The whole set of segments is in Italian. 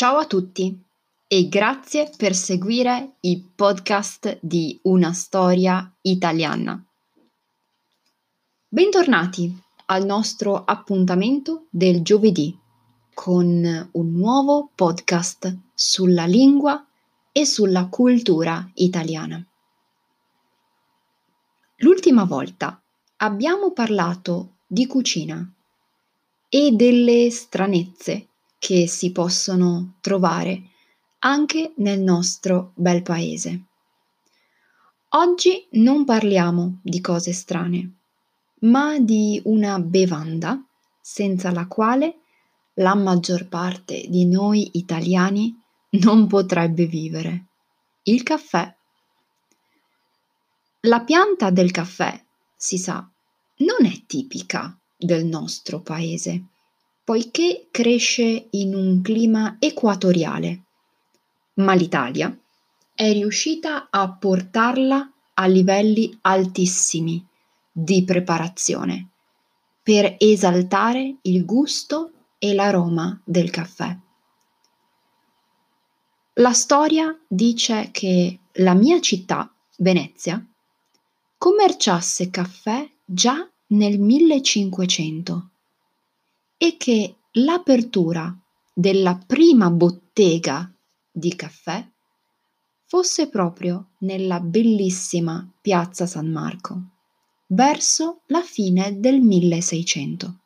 Ciao a tutti e grazie per seguire i podcast di Una storia italiana. Bentornati al nostro appuntamento del giovedì con un nuovo podcast sulla lingua e sulla cultura italiana. L'ultima volta abbiamo parlato di cucina e delle stranezze che si possono trovare anche nel nostro bel paese. Oggi non parliamo di cose strane, ma di una bevanda senza la quale la maggior parte di noi italiani non potrebbe vivere. Il caffè. La pianta del caffè, si sa, non è tipica del nostro paese, poiché cresce in un clima equatoriale, ma l'Italia è riuscita a portarla a livelli altissimi di preparazione per esaltare il gusto e l'aroma del caffè. La storia dice che la mia città, Venezia, commerciasse caffè già nel 1500 e che l'apertura della prima bottega di caffè fosse proprio nella bellissima piazza San Marco, verso la fine del 1600.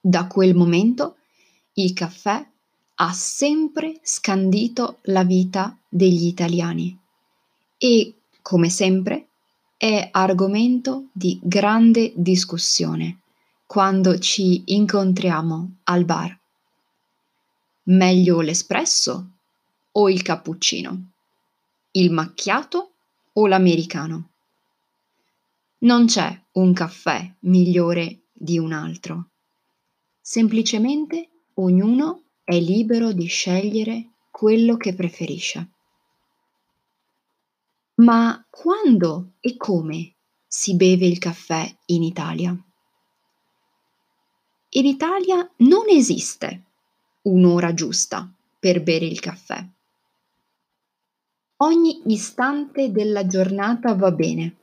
Da quel momento il caffè ha sempre scandito la vita degli italiani e, come sempre, è argomento di grande discussione quando ci incontriamo al bar. Meglio l'espresso o il cappuccino? Il macchiato o l'americano? Non c'è un caffè migliore di un altro. Semplicemente ognuno è libero di scegliere quello che preferisce. Ma quando e come si beve il caffè in Italia? In Italia non esiste un'ora giusta per bere il caffè. Ogni istante della giornata va bene.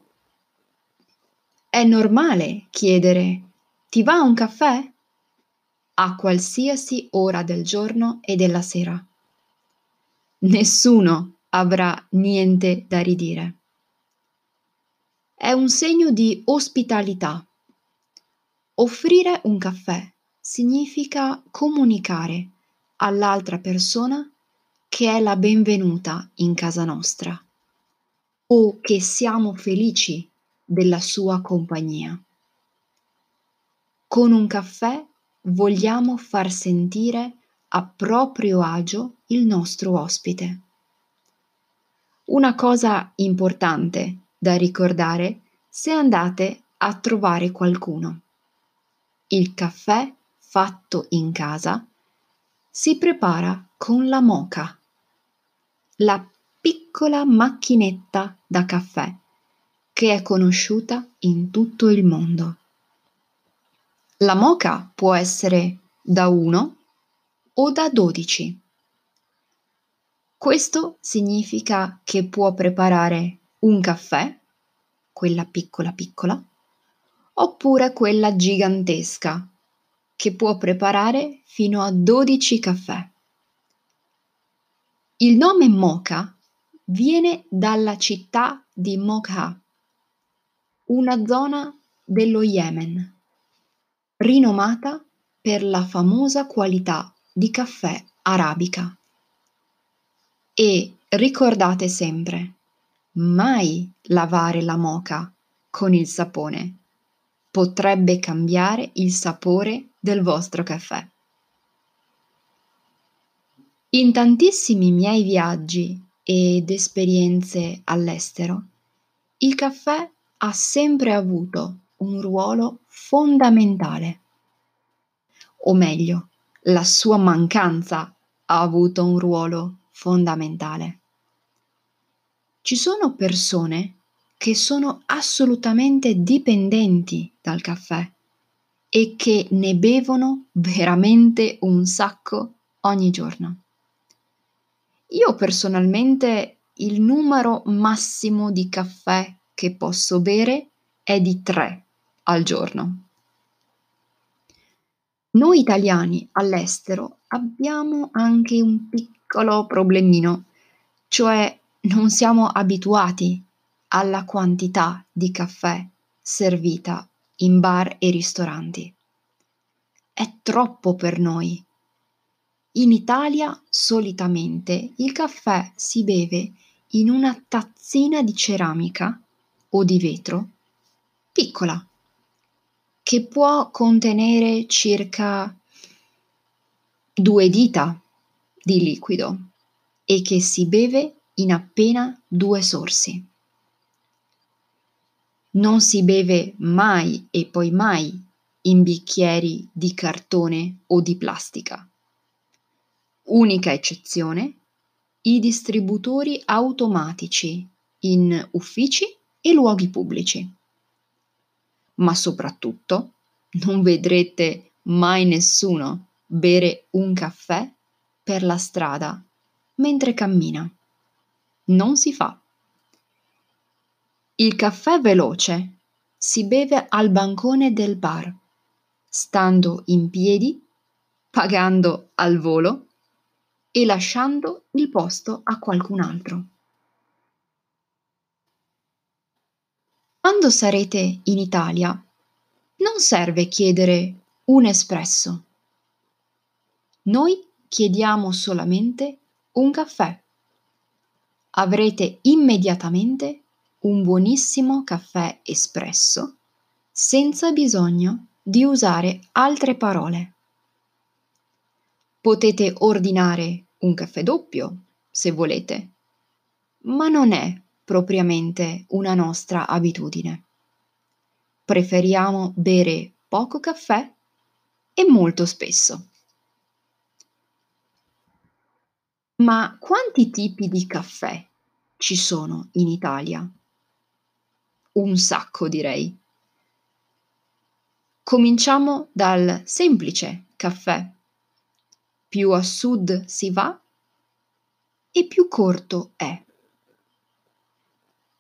È normale chiedere ti va un caffè? a qualsiasi ora del giorno e della sera. Nessuno avrà niente da ridire. È un segno di ospitalità. Offrire un caffè significa comunicare all'altra persona che è la benvenuta in casa nostra o che siamo felici della sua compagnia. Con un caffè vogliamo far sentire a proprio agio il nostro ospite. Una cosa importante da ricordare se andate a trovare qualcuno. Il caffè fatto in casa si prepara con la moca, la piccola macchinetta da caffè che è conosciuta in tutto il mondo. La moka può essere da 1 o da 12. Questo significa che può preparare un caffè, quella piccola piccola, oppure quella gigantesca, che può preparare fino a 12 caffè. Il nome Mocha viene dalla città di Mokha, una zona dello Yemen rinomata per la famosa qualità di caffè arabica. E ricordate sempre, mai lavare la moca con il sapone. Potrebbe cambiare il sapore del vostro caffè. In tantissimi miei viaggi ed esperienze all'estero, il caffè ha sempre avuto un ruolo fondamentale. O meglio, la sua mancanza ha avuto un ruolo fondamentale. Ci sono persone che sono assolutamente dipendenti dal caffè e che ne bevono veramente un sacco ogni giorno. Io personalmente il numero massimo di caffè che posso bere è di tre al giorno. Noi italiani all'estero abbiamo anche un piccolo problemino, cioè non siamo abituati alla quantità di caffè servita in bar e ristoranti. È troppo per noi. In Italia solitamente il caffè si beve in una tazzina di ceramica o di vetro piccola che può contenere circa due dita di liquido e che si beve in appena due sorsi. Non si beve mai e poi mai in bicchieri di cartone o di plastica. Unica eccezione, i distributori automatici in uffici e luoghi pubblici. Ma soprattutto non vedrete mai nessuno bere un caffè per la strada mentre cammina. Non si fa. Il caffè veloce si beve al bancone del bar, stando in piedi, pagando al volo e lasciando il posto a qualcun altro. Quando sarete in Italia, non serve chiedere un espresso. Noi chiediamo solamente un caffè. Avrete immediatamente un buonissimo caffè espresso senza bisogno di usare altre parole. Potete ordinare un caffè doppio se volete, ma non è propriamente una nostra abitudine. Preferiamo bere poco caffè e molto spesso. Ma quanti tipi di caffè ci sono in Italia? Un sacco, direi. Cominciamo dal semplice caffè. Più a sud si va e più corto è.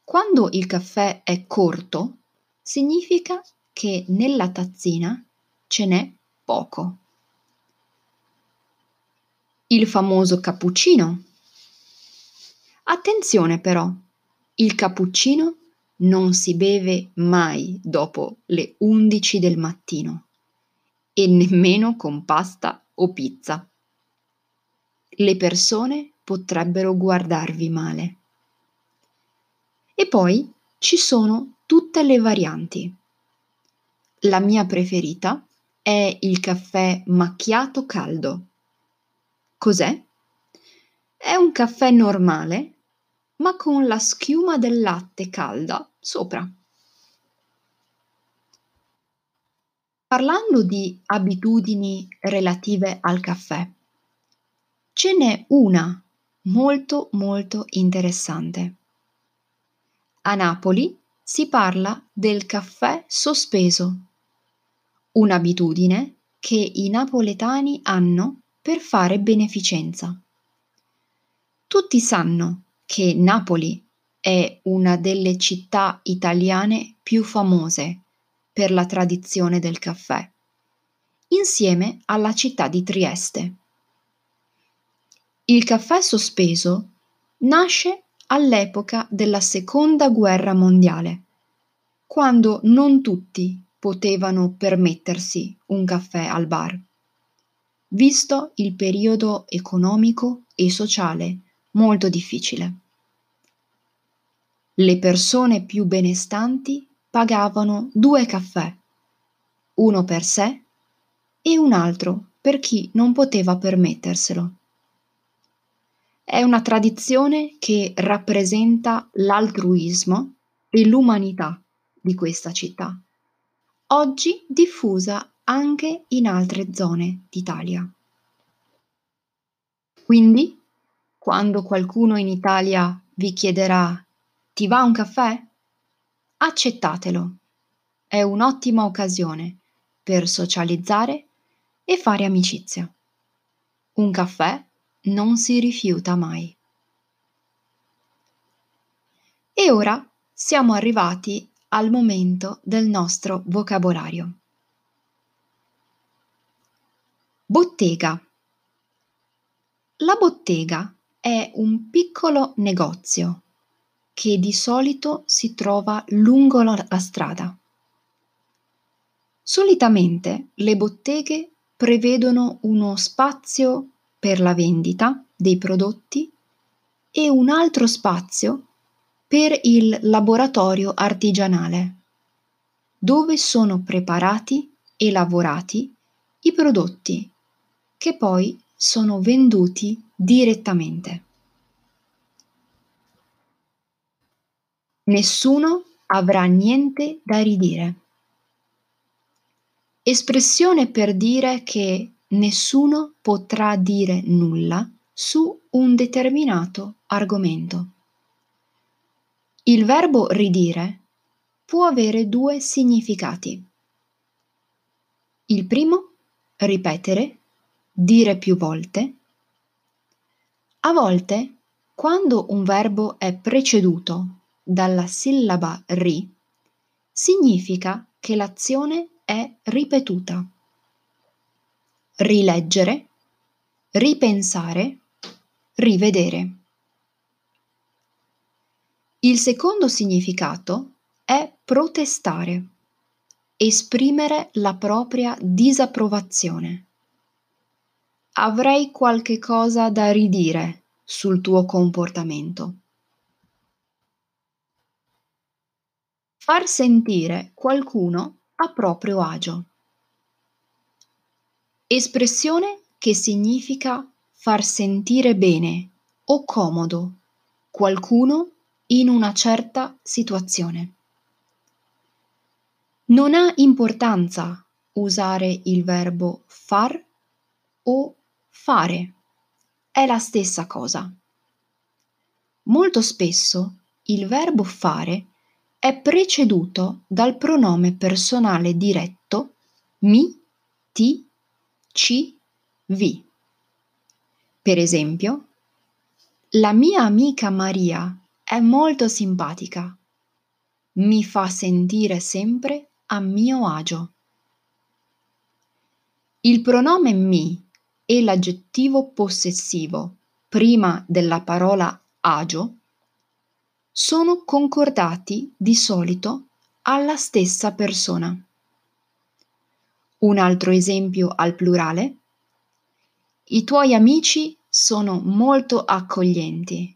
Quando il caffè è corto, significa che nella tazzina ce n'è poco. Il famoso cappuccino. Attenzione però, il cappuccino non si beve mai dopo le 11 del mattino e nemmeno con pasta o pizza. Le persone potrebbero guardarvi male. E poi ci sono tutte le varianti. La mia preferita è il caffè macchiato caldo. Cos'è? È un caffè normale, ma con la schiuma del latte calda sopra. Parlando di abitudini relative al caffè, ce n'è una molto molto interessante. A Napoli si parla del caffè sospeso, un'abitudine che i napoletani hanno per fare beneficenza. Tutti sanno che Napoli è una delle città italiane più famose per la tradizione del caffè, insieme alla città di Trieste. Il caffè sospeso nasce all'epoca della Seconda Guerra Mondiale, quando non tutti potevano permettersi un caffè al bar, visto il periodo economico e sociale molto difficile. Le persone più benestanti pagavano due caffè, uno per sé e un altro per chi non poteva permetterselo. È una tradizione che rappresenta l'altruismo e l'umanità di questa città, oggi diffusa anche in altre zone d'Italia. Quindi, quando qualcuno in Italia vi chiederà ti va un caffè? Accettatelo. È un'ottima occasione per socializzare e fare amicizia. un caffè non si rifiuta mai. E ora siamo arrivati al momento del nostro vocabolario. Bottega. La bottega è un piccolo negozio che di solito si trova lungo la strada. Solitamente le botteghe prevedono uno spazio per la vendita dei prodotti e un altro spazio per il laboratorio artigianale, dove sono preparati e lavorati i prodotti che poi sono venduti direttamente. Nessuno avrà niente da ridire. Espressione per dire che nessuno potrà dire nulla su un determinato argomento. Il verbo ridire può avere due significati. Il primo, ripetere, dire più volte. A volte, quando un verbo è preceduto dalla sillaba ri, significa che l'azione è ripetuta. Rileggere, ripensare, rivedere. Il secondo significato è protestare, esprimere la propria disapprovazione avrei qualche cosa da ridire sul tuo comportamento. Far sentire qualcuno a proprio agio. Espressione che significa far sentire bene o comodo qualcuno in una certa situazione. Non ha importanza usare il verbo far o fare è la stessa cosa. Molto spesso il verbo fare è preceduto dal pronome personale diretto mi, ti, ci, vi. Per esempio, la mia amica Maria è molto simpatica. Mi fa sentire sempre a mio agio. Il pronome mi e l'aggettivo possessivo prima della parola agio sono concordati di solito alla stessa persona. Un altro esempio al plurale. I tuoi amici sono molto accoglienti.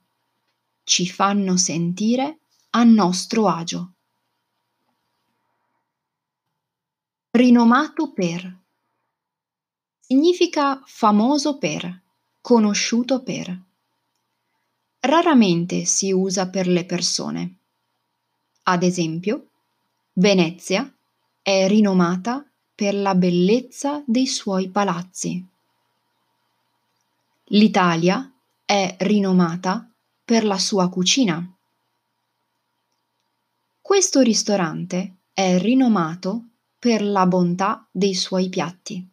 Ci fanno sentire a nostro agio. Rinomato per Significa famoso per, conosciuto per. Raramente si usa per le persone. Ad esempio, Venezia è rinomata per la bellezza dei suoi palazzi. L'Italia è rinomata per la sua cucina. Questo ristorante è rinomato per la bontà dei suoi piatti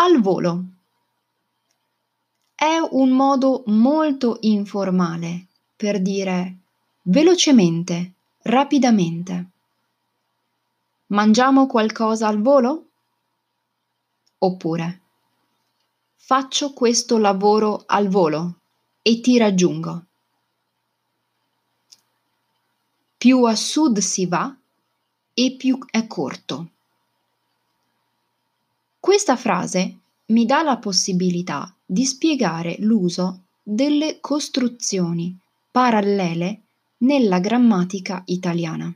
al volo. È un modo molto informale per dire velocemente, rapidamente. Mangiamo qualcosa al volo? Oppure faccio questo lavoro al volo e ti raggiungo. Più a sud si va e più è corto. Questa frase mi dà la possibilità di spiegare l'uso delle costruzioni parallele nella grammatica italiana.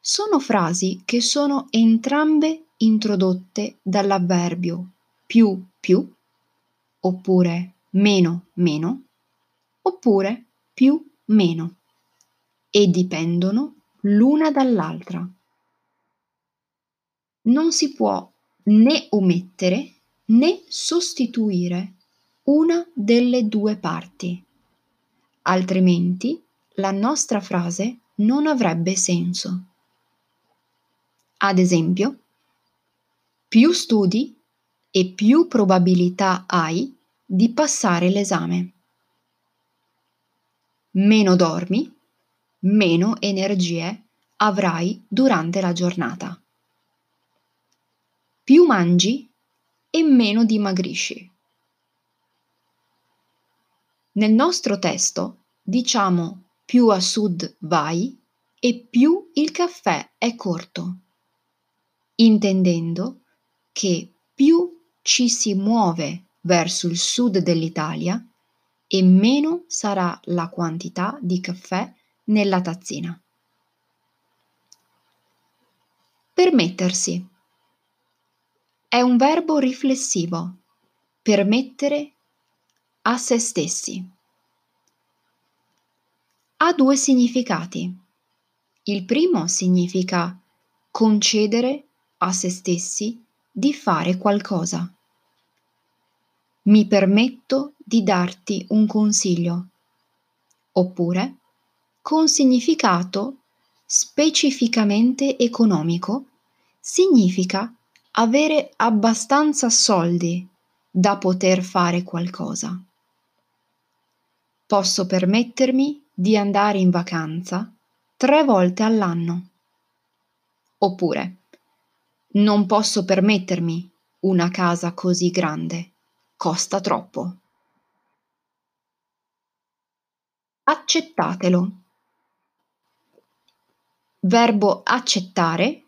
Sono frasi che sono entrambe introdotte dall'avverbio più più, oppure meno meno, oppure più meno, e dipendono l'una dall'altra. Non si può né omettere né sostituire una delle due parti, altrimenti la nostra frase non avrebbe senso. Ad esempio, più studi e più probabilità hai di passare l'esame. Meno dormi, meno energie avrai durante la giornata. Più mangi e meno dimagrisci. Nel nostro testo diciamo più a sud vai e più il caffè è corto, intendendo che più ci si muove verso il sud dell'Italia e meno sarà la quantità di caffè nella tazzina. Permettersi. È un verbo riflessivo. Permettere a se stessi. Ha due significati. Il primo significa concedere a se stessi di fare qualcosa. Mi permetto di darti un consiglio. Oppure, con significato specificamente economico, significa avere abbastanza soldi da poter fare qualcosa. Posso permettermi di andare in vacanza tre volte all'anno. Oppure, non posso permettermi una casa così grande, costa troppo. Accettatelo. Verbo accettare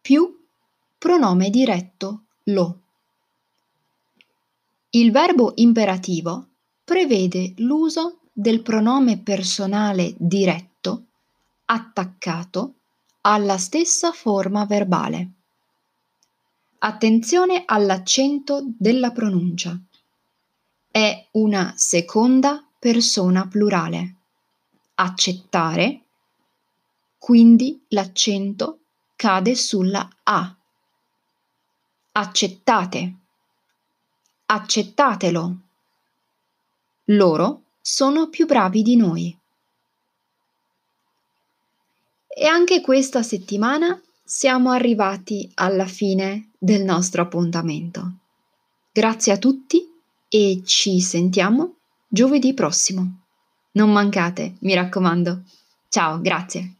più pronome diretto lo. Il verbo imperativo prevede l'uso del pronome personale diretto attaccato alla stessa forma verbale. Attenzione all'accento della pronuncia. È una seconda persona plurale. Accettare, quindi l'accento cade sulla A. Accettate. Accettatelo. Loro sono più bravi di noi. E anche questa settimana siamo arrivati alla fine del nostro appuntamento. Grazie a tutti e ci sentiamo giovedì prossimo. Non mancate, mi raccomando. Ciao, grazie.